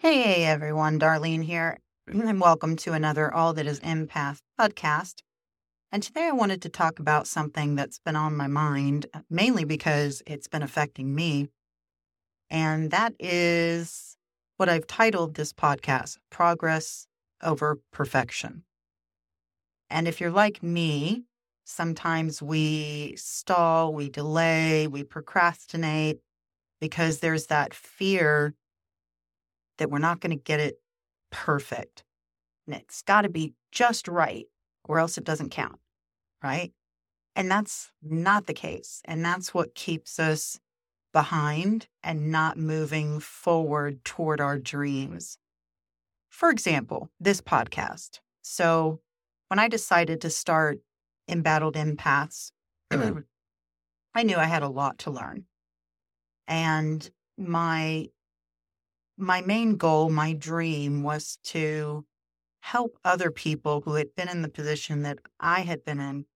Hey everyone, Darlene here, and welcome to another Embattled Empaths podcast. And today I wanted to talk about something that's been on my mind, uh, mainly because it's been affecting me. And that is what I've titled this podcast Progress Over Perfection. And if you're like me, sometimes we stall, we delay, we procrastinate because there's that fear that we're not going to get it perfect. And it's got to be just right, or else it doesn't count. Right. And that's not the case. And that's what keeps us behind and not moving forward toward our dreams. For example, this podcast. So, when I decided to start Embattled Empaths, mm. I knew I had a lot to learn. And my my main goal, my dream was to help other people who had been in the position that I had been in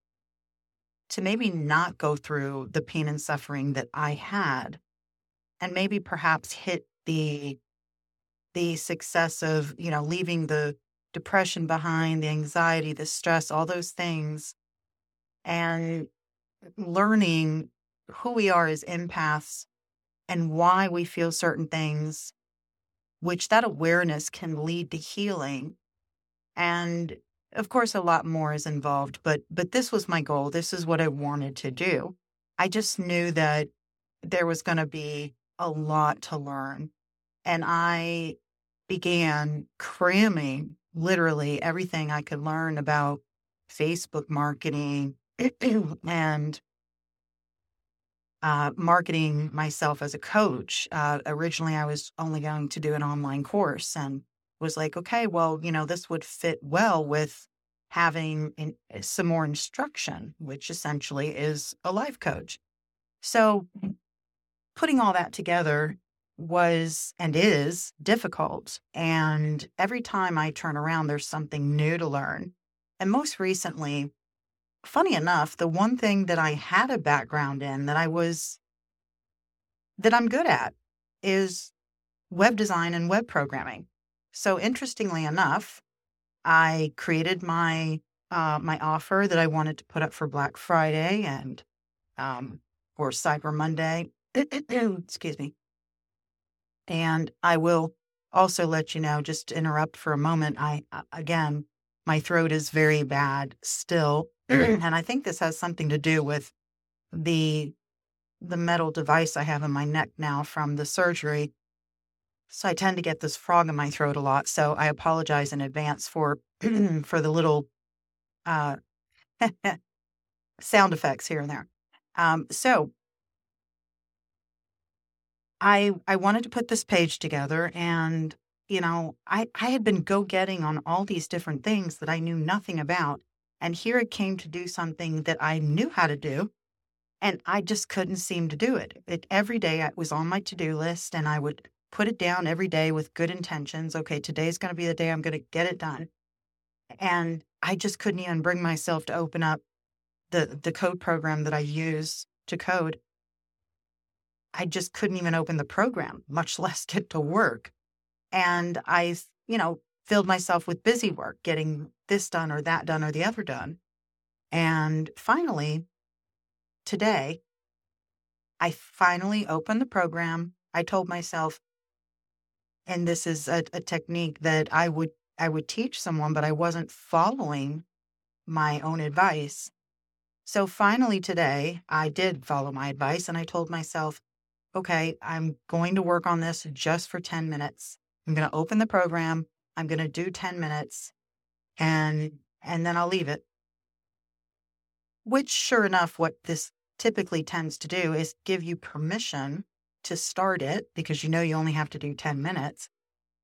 to maybe not go through the pain and suffering that I had and maybe perhaps hit the the success of, you know, leaving the depression behind, the anxiety, the stress, all those things and learning who we are as empaths and why we feel certain things which that awareness can lead to healing. And of course, a lot more is involved, but but this was my goal. This is what I wanted to do. I just knew that there was going to be a lot to learn, and I began cramming literally everything I could learn about Facebook marketing and uh, marketing myself as a coach. Uh, originally, I was only going to do an online course and was like, okay, well, you know, this would fit well with having in, eh, some more instruction, which essentially is a life coach. So, putting all that together was and is difficult. And every time I turn around, there's something new to learn. And most recently, funny enough, the one thing that I had a background in that I was, that I'm good at is web design and web programming. So interestingly enough, I created my uh, my offer that I wanted to put up for Black Friday and um, for Cyber Monday. Excuse me. And I will also let you know, just interrupt for a moment. I again, my throat is very bad still. And I think this has something to do with the the metal device I have in my neck now from the surgery. So I tend to get this frog in my throat a lot. So I apologize in advance for for the little uh, sound effects here and there. Um, so I I wanted to put this page together, and you know I I had been go getting on all these different things that I knew nothing about, and here it came to do something that I knew how to do. And I just couldn't seem to do it. it every day it was on my to do list, and I would put it down every day with good intentions. Okay, today's going to be the day I'm going to get it done. And I just couldn't even bring myself to open up the, the code program that I use to code. I just couldn't even open the program, much less get to work. And I, you know, filled myself with busy work, getting this done or that done or the other done. And finally, today, I finally opened the program. I told myself, and this is a, a, technique that I would I would teach someone, but I wasn't following my own advice. So finally today, I did follow my advice and I told myself, okay, I'm going to work on this just for 10 minutes. I'm going to open the program. I'm going to do 10 minutes and and then I'll leave it. Which sure enough what this typically tends to do is give you permission to start it because you know you only have to do 10 minutes.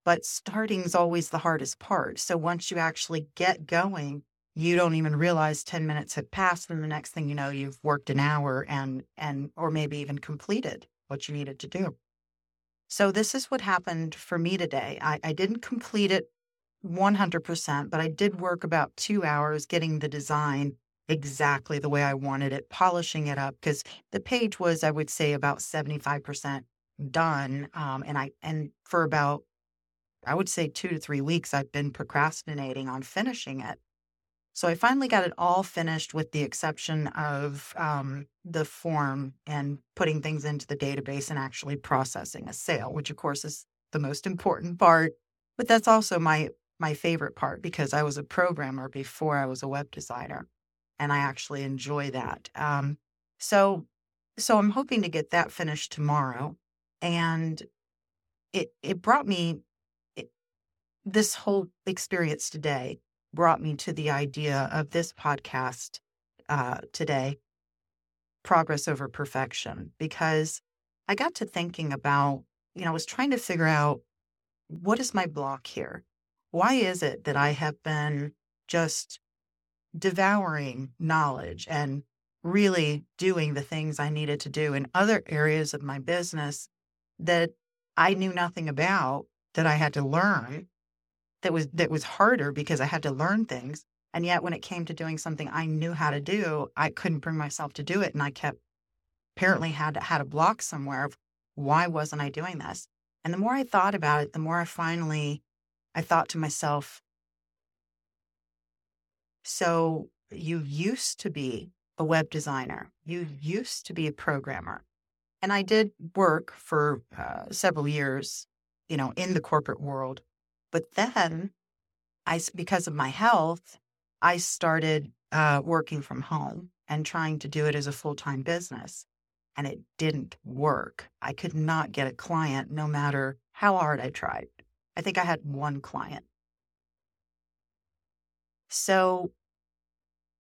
But starting is always the hardest part. So once you actually get going, you don't even realize 10 minutes have passed and the next thing you know you've worked an hour and and or maybe even completed what you needed to do. So this is what happened for me today. I, I didn't complete it 100%, but I did work about two hours getting the design exactly the way I wanted it, polishing it up because the page was, I would say, about 75% done. Um, and I, and for about I would say two to three weeks, I've been procrastinating on finishing it. So I finally got it all finished with the exception of um, the form and putting things into the database and actually processing a sale, which of course is the most important part. But that's also my my favorite part because I was a programmer before I was a web designer, and I actually enjoy that. Um, so so I'm hoping to get that finished tomorrow, and it it brought me it, this whole experience today brought me to the idea of this podcast uh, today progress over perfection because I got to thinking about, you know, I was trying to figure out what is my block here? Why is it that I have been just devouring knowledge and really doing the things I needed to do in other areas of my business that I knew nothing about that I had to learn that was that was harder because I had to learn things. And yet when it came to doing something I knew how to do, I couldn't bring myself to do it. And I kept apparently had had a block somewhere of why wasn't I doing this? And the more I thought about it, the more I finally I thought to myself, so you used to be a web designer. You used to be a programmer. And I did work for uh, several years, you know, in the corporate world. But then I, because of my health, I started uh, working from home and trying to do it as a full time business. And it didn't work. I could not get a client no matter how hard I tried. I think I had one client. So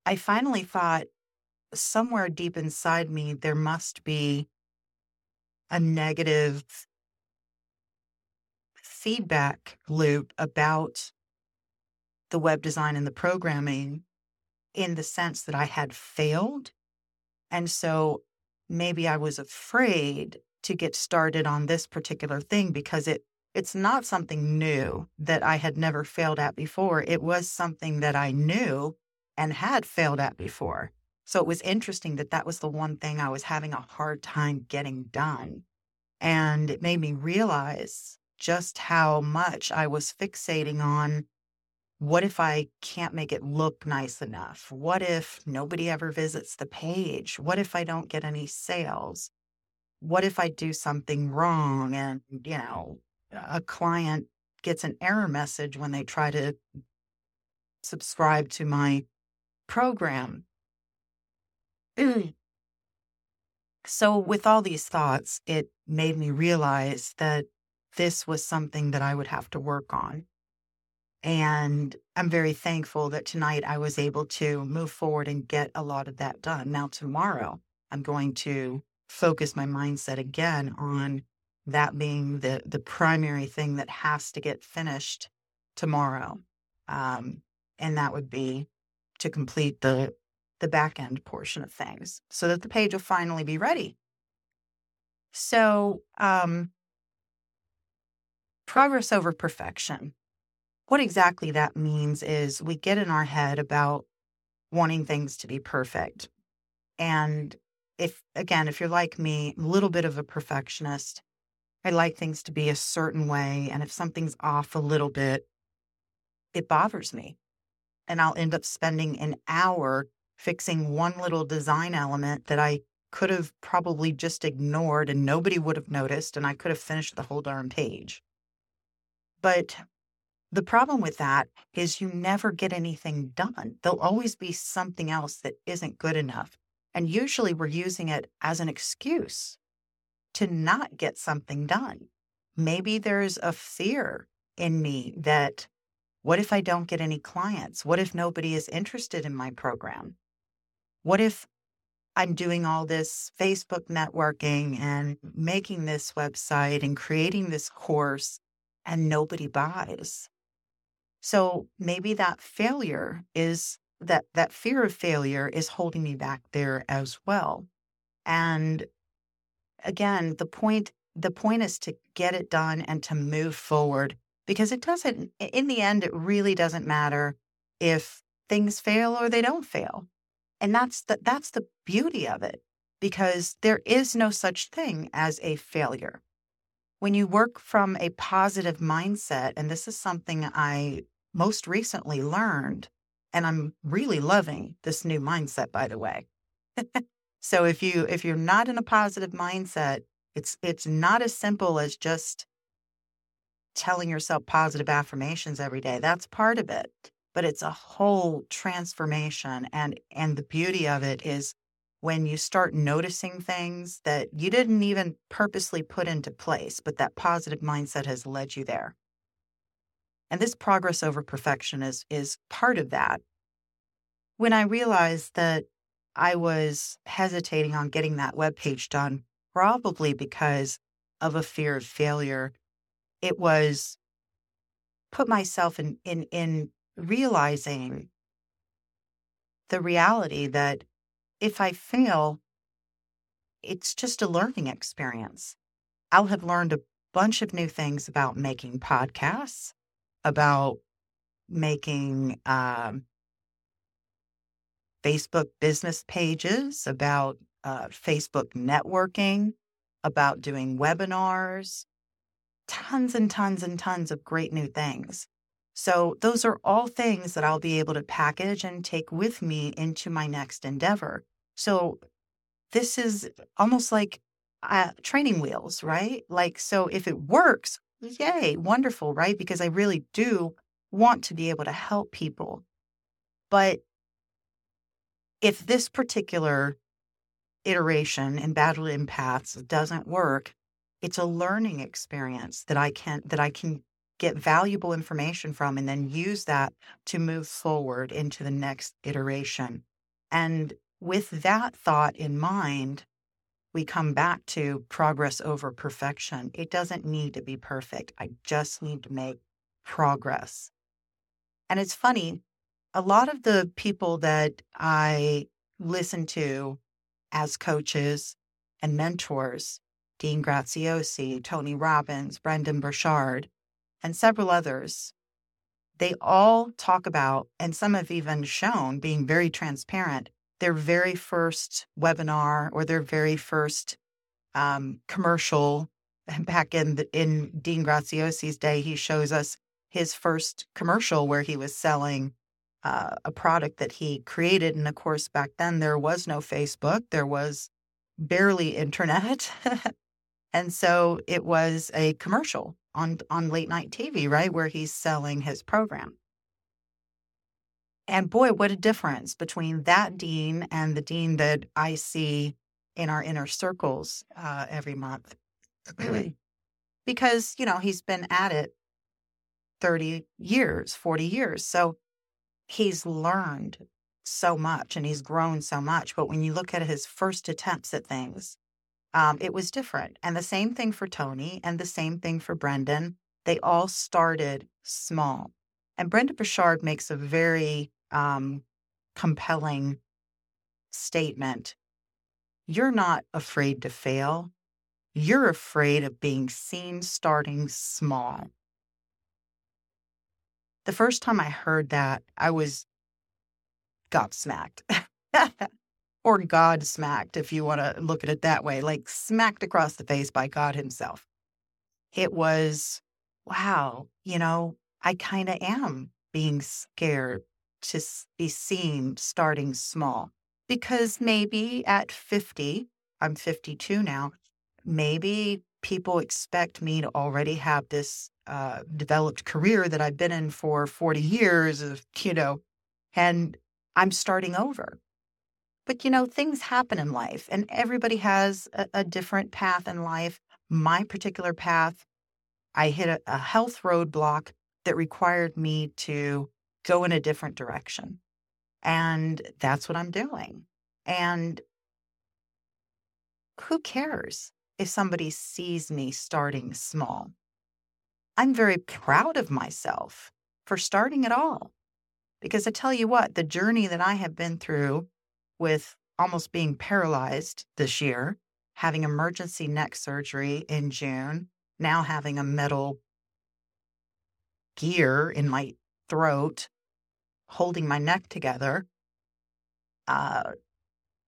I finally thought somewhere deep inside me, there must be a negative feedback loop about the web design and the programming in the sense that I had failed. And so maybe I was afraid to get started on this particular thing because it it's not something new that I had never failed at before. It was something that I knew and had failed at before. So it was interesting that that was the one thing I was having a hard time getting done. And it made me realize just how much I was fixating on what if I can't make it look nice enough? What if nobody ever visits the page? What if I don't get any sales? What if I do something wrong and, you know, a client gets an error message when they try to subscribe to my program? Mm. so, with all these thoughts, it made me realize that this was something that I would have to work on. And I'm very thankful that tonight I was able to move forward and get a lot of that done. Now, tomorrow, I'm going to focus my mindset again on that being the, the primary thing that has to get finished tomorrow. Um, and that would be to complete the, the back end portion of things so that the page will finally be ready. So, um, progress over perfection. What exactly that means is we get in our head about wanting things to be perfect. And if, again, if you're like me, a little bit of a perfectionist, I like things to be a certain way. And if something's off a little bit, it bothers me. And I'll end up spending an hour fixing one little design element that I could have probably just ignored and nobody would have noticed. And I could have finished the whole darn page. But the problem with that is you never get anything done. There'll always be something else that isn't good enough. And usually we're using it as an excuse to not get something done. Maybe there's a fear in me that what if I don't get any clients? What if nobody is interested in my program? What if I'm doing all this Facebook networking and making this website and creating this course and nobody buys. So maybe that failure is that that fear of failure is holding me back there as well. And again, the point the point is to get it done and to move forward because it doesn't in the end it really doesn't matter if things fail or they don't fail. And that's the that's the beauty of it because there is no such thing as a failure. when you work from a positive mindset, and this is something I most recently learned, and I'm really loving this new mindset, by the way. so if you if you're not in a positive mindset, it's it's not as simple as just telling yourself positive affirmations every day. That's part of it, but it's a whole transformation and and the beauty of it is when you start noticing things that you didn't even purposely put into place, but that positive mindset has led you there. And this progress over perfection is, is part of that. When I realized that I was hesitating on getting that web page done, probably because of a fear of failure, it was put myself in, in, in realizing the reality that if I fail, it's just a learning experience. I'll have learned a bunch of new things about making podcasts, about making um, Facebook business pages, about uh, Facebook networking, about doing webinars, tons and tons and tons of great new things. So, those are all things that I'll be able to package and take with me into my next endeavor. So, this is almost like uh, training wheels, right? Like, so if it works, yay, wonderful, right? Because I really do want to be able to help people. But if this particular iteration Embattled Empaths doesn't work, it's a learning experience that I can that I can get valuable information from and then use that to move forward into the next iteration. And with that thought in mind, we come back to progress over perfection. It doesn't need to be perfect. I just need to make progress. And it's funny, a lot of the people that I listen to as coaches and mentors, Dean Graziosi, Tony Robbins, Brendon Burchard, and several others, they all talk about, and some have even shown being very transparent, their very first webinar or their very first um, commercial. Back in the, in Dean Graziosi's day, he shows us his first commercial where he was selling uh, a product that he created. And of course, back then there was no Facebook, there was barely internet. and so it was a commercial on on late night TV, right, where he's selling his program. And boy, what a difference between that Dean and the Dean that I see in our inner circles uh, every month. because, you know, he's been at it 30 years, 40 years. So he's learned so much and he's grown so much. But when you look at his first attempts at things, um, it was different. And the same thing for Tony and the same thing for Brendon. They all started small. And Brendon Burchard makes a very um, compelling statement. You're not afraid to fail. You're afraid of being seen starting small. The first time I heard that, I was gobsmacked. or God smacked, if you want to look at it that way, like smacked across the face by God Himself. It was, wow, you know, I kind of am being scared to be seen starting small. Because maybe at 50, I'm 52 now, maybe people expect me to already have this uh, developed career that I've been in for 40 years of, you know, and I'm starting over. But, you know, things happen in life and everybody has a, a different path in life. My particular path, I hit a, a health roadblock that required me to go in a different direction. And that's what I'm doing. And who cares if somebody sees me starting small? I'm very proud of myself for starting at all. Because I tell you what, the journey that I have been through with almost being paralyzed this year, having emergency neck surgery in June, now having a metal gear in my throat, holding my neck together, uh,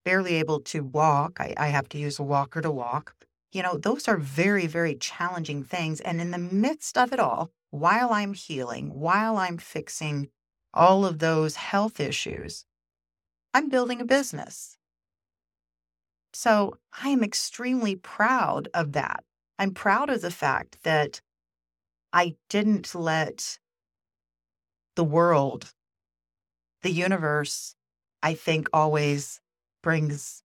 barely able to walk. I, I have to use a walker to walk. You know, those are very, very challenging things. And in the midst of it all, while I'm healing, while I'm fixing all of those health issues, I'm building a business. So I am extremely proud of that. I'm proud of the fact that I didn't let the world, the universe, I think always brings,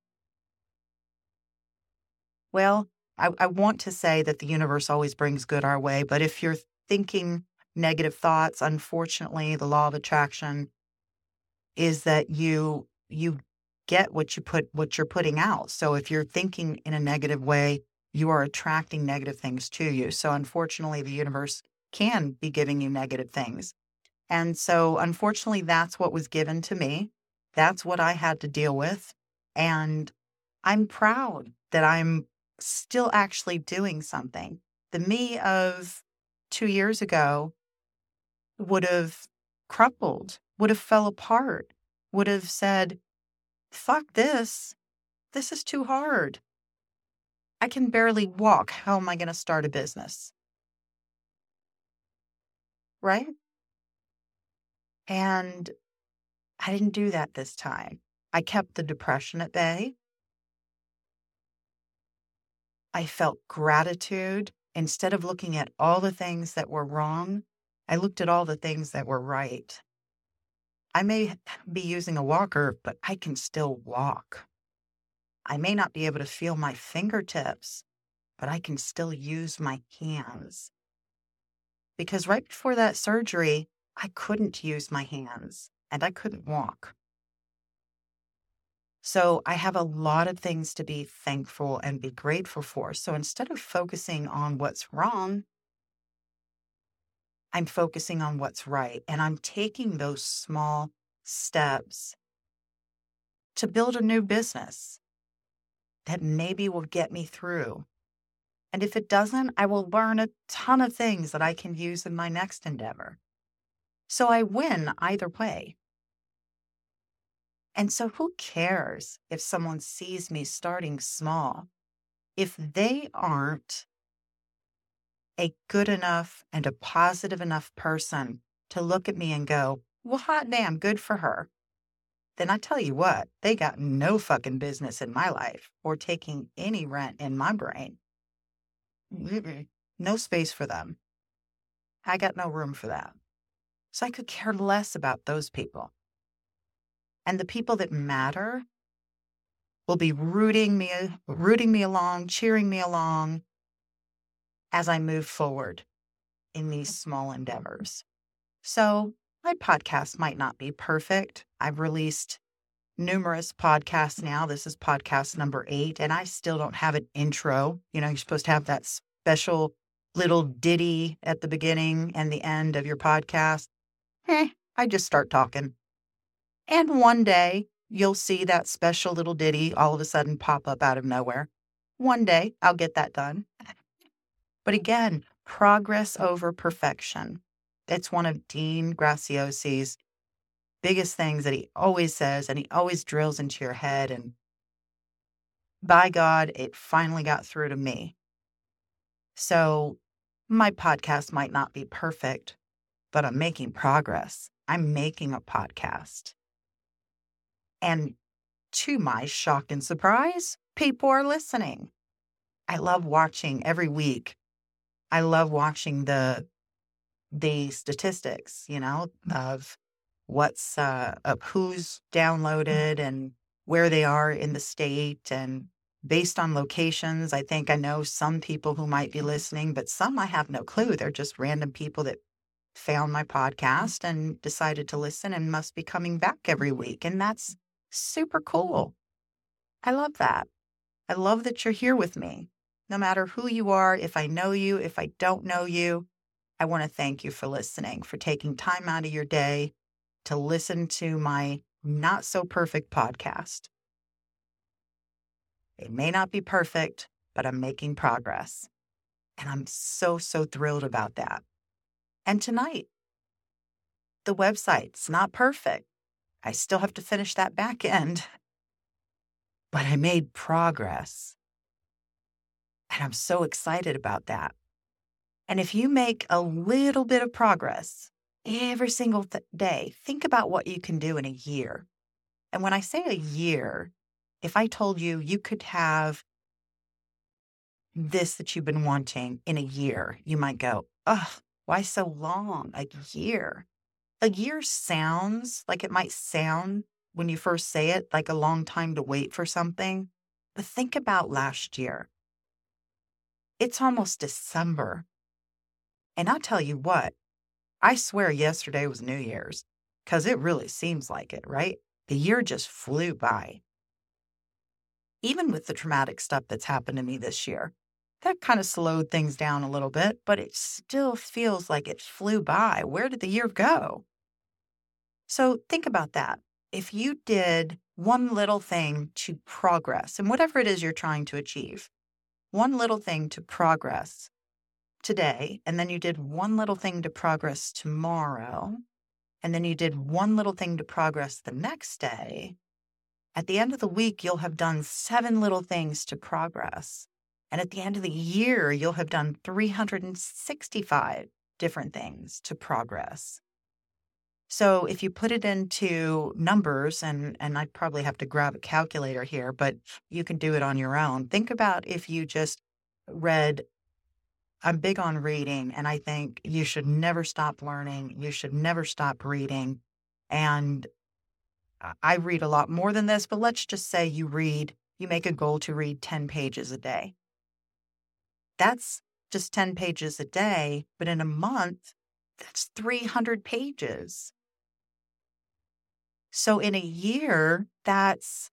well, I, I, want to say that the universe always brings good our way, but if you're thinking negative thoughts, unfortunately, the law of attraction is that you you get what you put what you're putting out. So if you're thinking in a negative way, you are attracting negative things to you. So unfortunately, the universe can be giving you negative things. And so unfortunately, that's what was given to me. That's what I had to deal with. And I'm proud that I'm still actually doing something. The me of two years ago would have crumpled, would have fell apart, would have said, fuck this. This is too hard. I can barely walk. How am I going to start a business? Right? And I didn't do that this time. I kept the depression at bay. I felt gratitude. Instead of looking at all the things that were wrong, I looked at all the things that were right. I may be using a walker, but I can still walk. I may not be able to feel my fingertips, but I can still use my hands. Because right before that surgery, I couldn't use my hands and I couldn't walk. So I have a lot of things to be thankful and be grateful for. So instead of focusing on what's wrong, I'm focusing on what's right and I'm taking those small steps to build a new business that maybe will get me through. And if it doesn't, I will learn a ton of things that I can use in my next endeavor. So I win either way. And so, who cares if someone sees me starting small? If they aren't a good enough and a positive enough person to look at me and go, well, hot damn, good for her. Then I tell you what, they got no fucking business in my life or taking any rent in my brain. No space for them. I got no room for that. So I could care less about those people. And the people that matter will be rooting me rooting me along, cheering me along, as I move forward in these small endeavors. So, my podcast might not be perfect. I've released numerous podcasts now. This is podcast number eight, and I still don't have an intro. You know, you're supposed to have that special little ditty at the beginning and the end of your podcast. Eh, I just start talking. And one day you'll see that special little ditty all of a sudden pop up out of nowhere. One day I'll get that done. But again, progress over perfection. It's one of Dean Graziosi's biggest things that he always says, and he always drills into your head. And by God, it finally got through to me. So my podcast might not be perfect, but I'm making progress. I'm making a podcast. And to my shock and surprise, people are listening. I love watching every week I love watching the the statistics, you know, of what's uh, who's downloaded and where they are in the state and based on locations. I think I know some people who might be listening, but some I have no clue. They're just random people that found my podcast and decided to listen and must be coming back every week. And that's super cool. I love that. I love that you're here with me no matter who you are, if I know you, if I don't know you, I want to thank you for listening, for taking time out of your day to listen to my not so perfect podcast. It may not be perfect, but I'm making progress. And I'm so, so thrilled about that. And tonight, the website's not perfect. I still have to finish that back end, but I made progress. And I'm so excited about that. And if you make a little bit of progress every single th- day, think about what you can do in a year. And when I say a year, if I told you you could have this that you've been wanting in a year, you might go, ugh, why so long? A year. A year sounds like it might sound when you first say it like a long time to wait for something. But think about last year. It's almost December. And I'll tell you what, I swear yesterday was New Year's because it really seems like it, right? The year just flew by. Even with the traumatic stuff that's happened to me this year, that kind of slowed things down a little bit, but it still feels like it flew by. Where did the year go? So think about that. If you did one little thing to progress, and whatever it is you're trying to achieve, one little thing to progress today, and then you did one little thing to progress tomorrow, and then you did one little thing to progress the next day, at the end of the week, you'll have done seven little things to progress. And at the end of the year, you'll have done 365 different things to progress. So if you put it into numbers, and, and I'd probably have to grab a calculator here, but you can do it on your own. Think about if you just read, I'm big on reading, and I think you should never stop learning. You should never stop reading. And I read a lot more than this, but let's just say you read, you make a goal to read 10 pages a day. That's just 10 pages a day, but in a month, that's 300 pages. So in a year, that's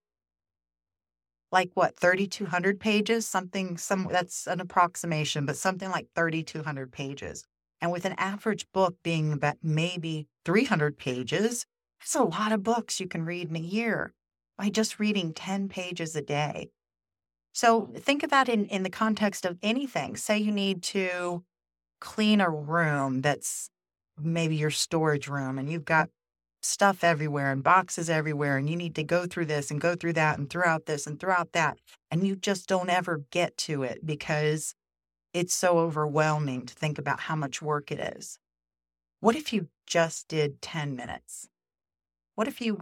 like what 3200 pages? Something some that's an approximation but something like 3200 pages. And with an average book being about maybe 300 pages that's a lot of books you can read in a year by just reading 10 pages a day so think that in, in the context of anything say you need to clean a room that's maybe your storage room and you've got stuff everywhere and boxes everywhere and you need to go through this and go through that and throughout this and throughout that and you just don't ever get to it because it's so overwhelming to think about how much work it is. What if you just did 10 minutes? What if you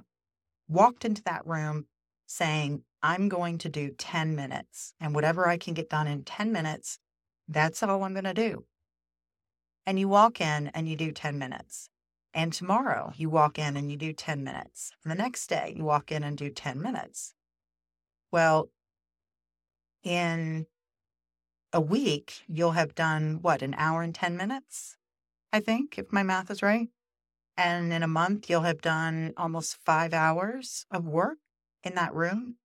walked into that room saying, I'm going to do 10 minutes and whatever I can get done in 10 minutes, that's all I'm going to do. And you walk in and you do 10 minutes and tomorrow you walk in and you do 10 minutes. And the next day you walk in and do 10 minutes. Well, in a week, you'll have done what, an hour and 10 minutes? I think, if my math is right. And in a month, you'll have done almost five hours of work in that room.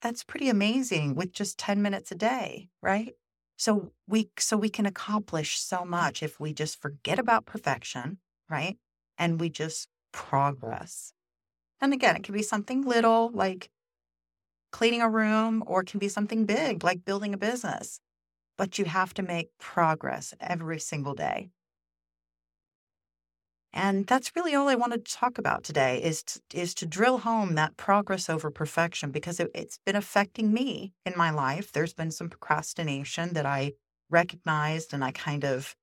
That's pretty amazing with just 10 minutes a day, right? So we so we can accomplish so much if we just forget about perfection, right? And we just progress. And again, it can be something little like cleaning a room or it can be something big like building a business. But you have to make progress every single day. And that's really all I wanted to talk about today is to, is to drill home that progress over perfection because it, it's been affecting me in my life. There's been some procrastination that I recognized and I kind of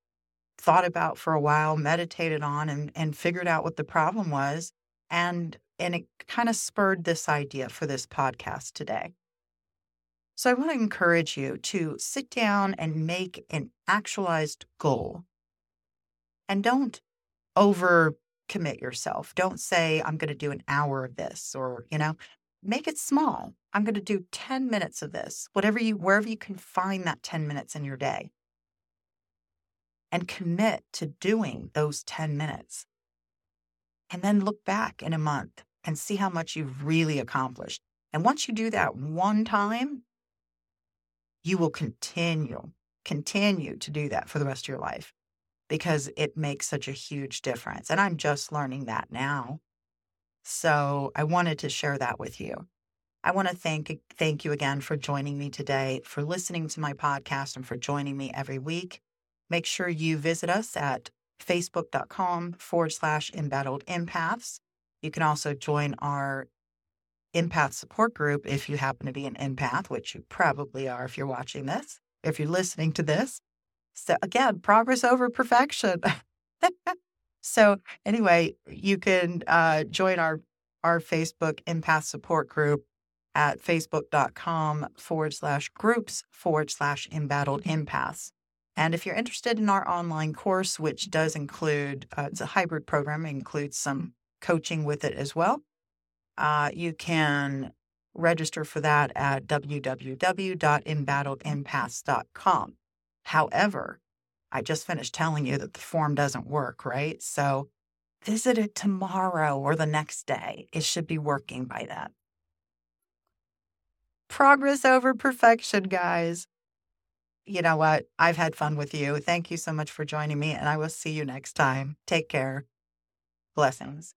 thought about for a while, meditated on and, and figured out what the problem was. And and it kind of spurred this idea for this podcast today. So I want to encourage you to sit down and make an actualized goal. And don't over commit yourself. Don't say, I'm going to do an hour of this or, you know, make it small. I'm going to do 10 minutes of this, whatever you, wherever you can find that 10 minutes in your day. And commit to doing those 10 minutes. And then look back in a month and see how much you've really accomplished. And once you do that one time, you will continue, continue to do that for the rest of your life because it makes such a huge difference. And I'm just learning that now. So I wanted to share that with you. I want to thank thank you again for joining me today, for listening to my podcast, and for joining me every week. Make sure you visit us at facebook.com forward slash embattled empaths. You can also join our empath support group if you happen to be an empath, which you probably are if you're watching this, if you're listening to this. So, again, progress over perfection. so, anyway, you can uh, join our, our Facebook empath support group at facebook.com forward slash groups forward slash embattled empaths. And if you're interested in our online course, which does include, uh, it's a hybrid program, includes some coaching with it as well, uh, you can register for that at www.embattledempaths.com. However, I just finished telling you that the form doesn't work, right? So visit it tomorrow or the next day. It should be working by then. Progress over perfection, guys you know what? I've had fun with you. Thank you so much for joining me, and I will see you next time. Take care. Blessings.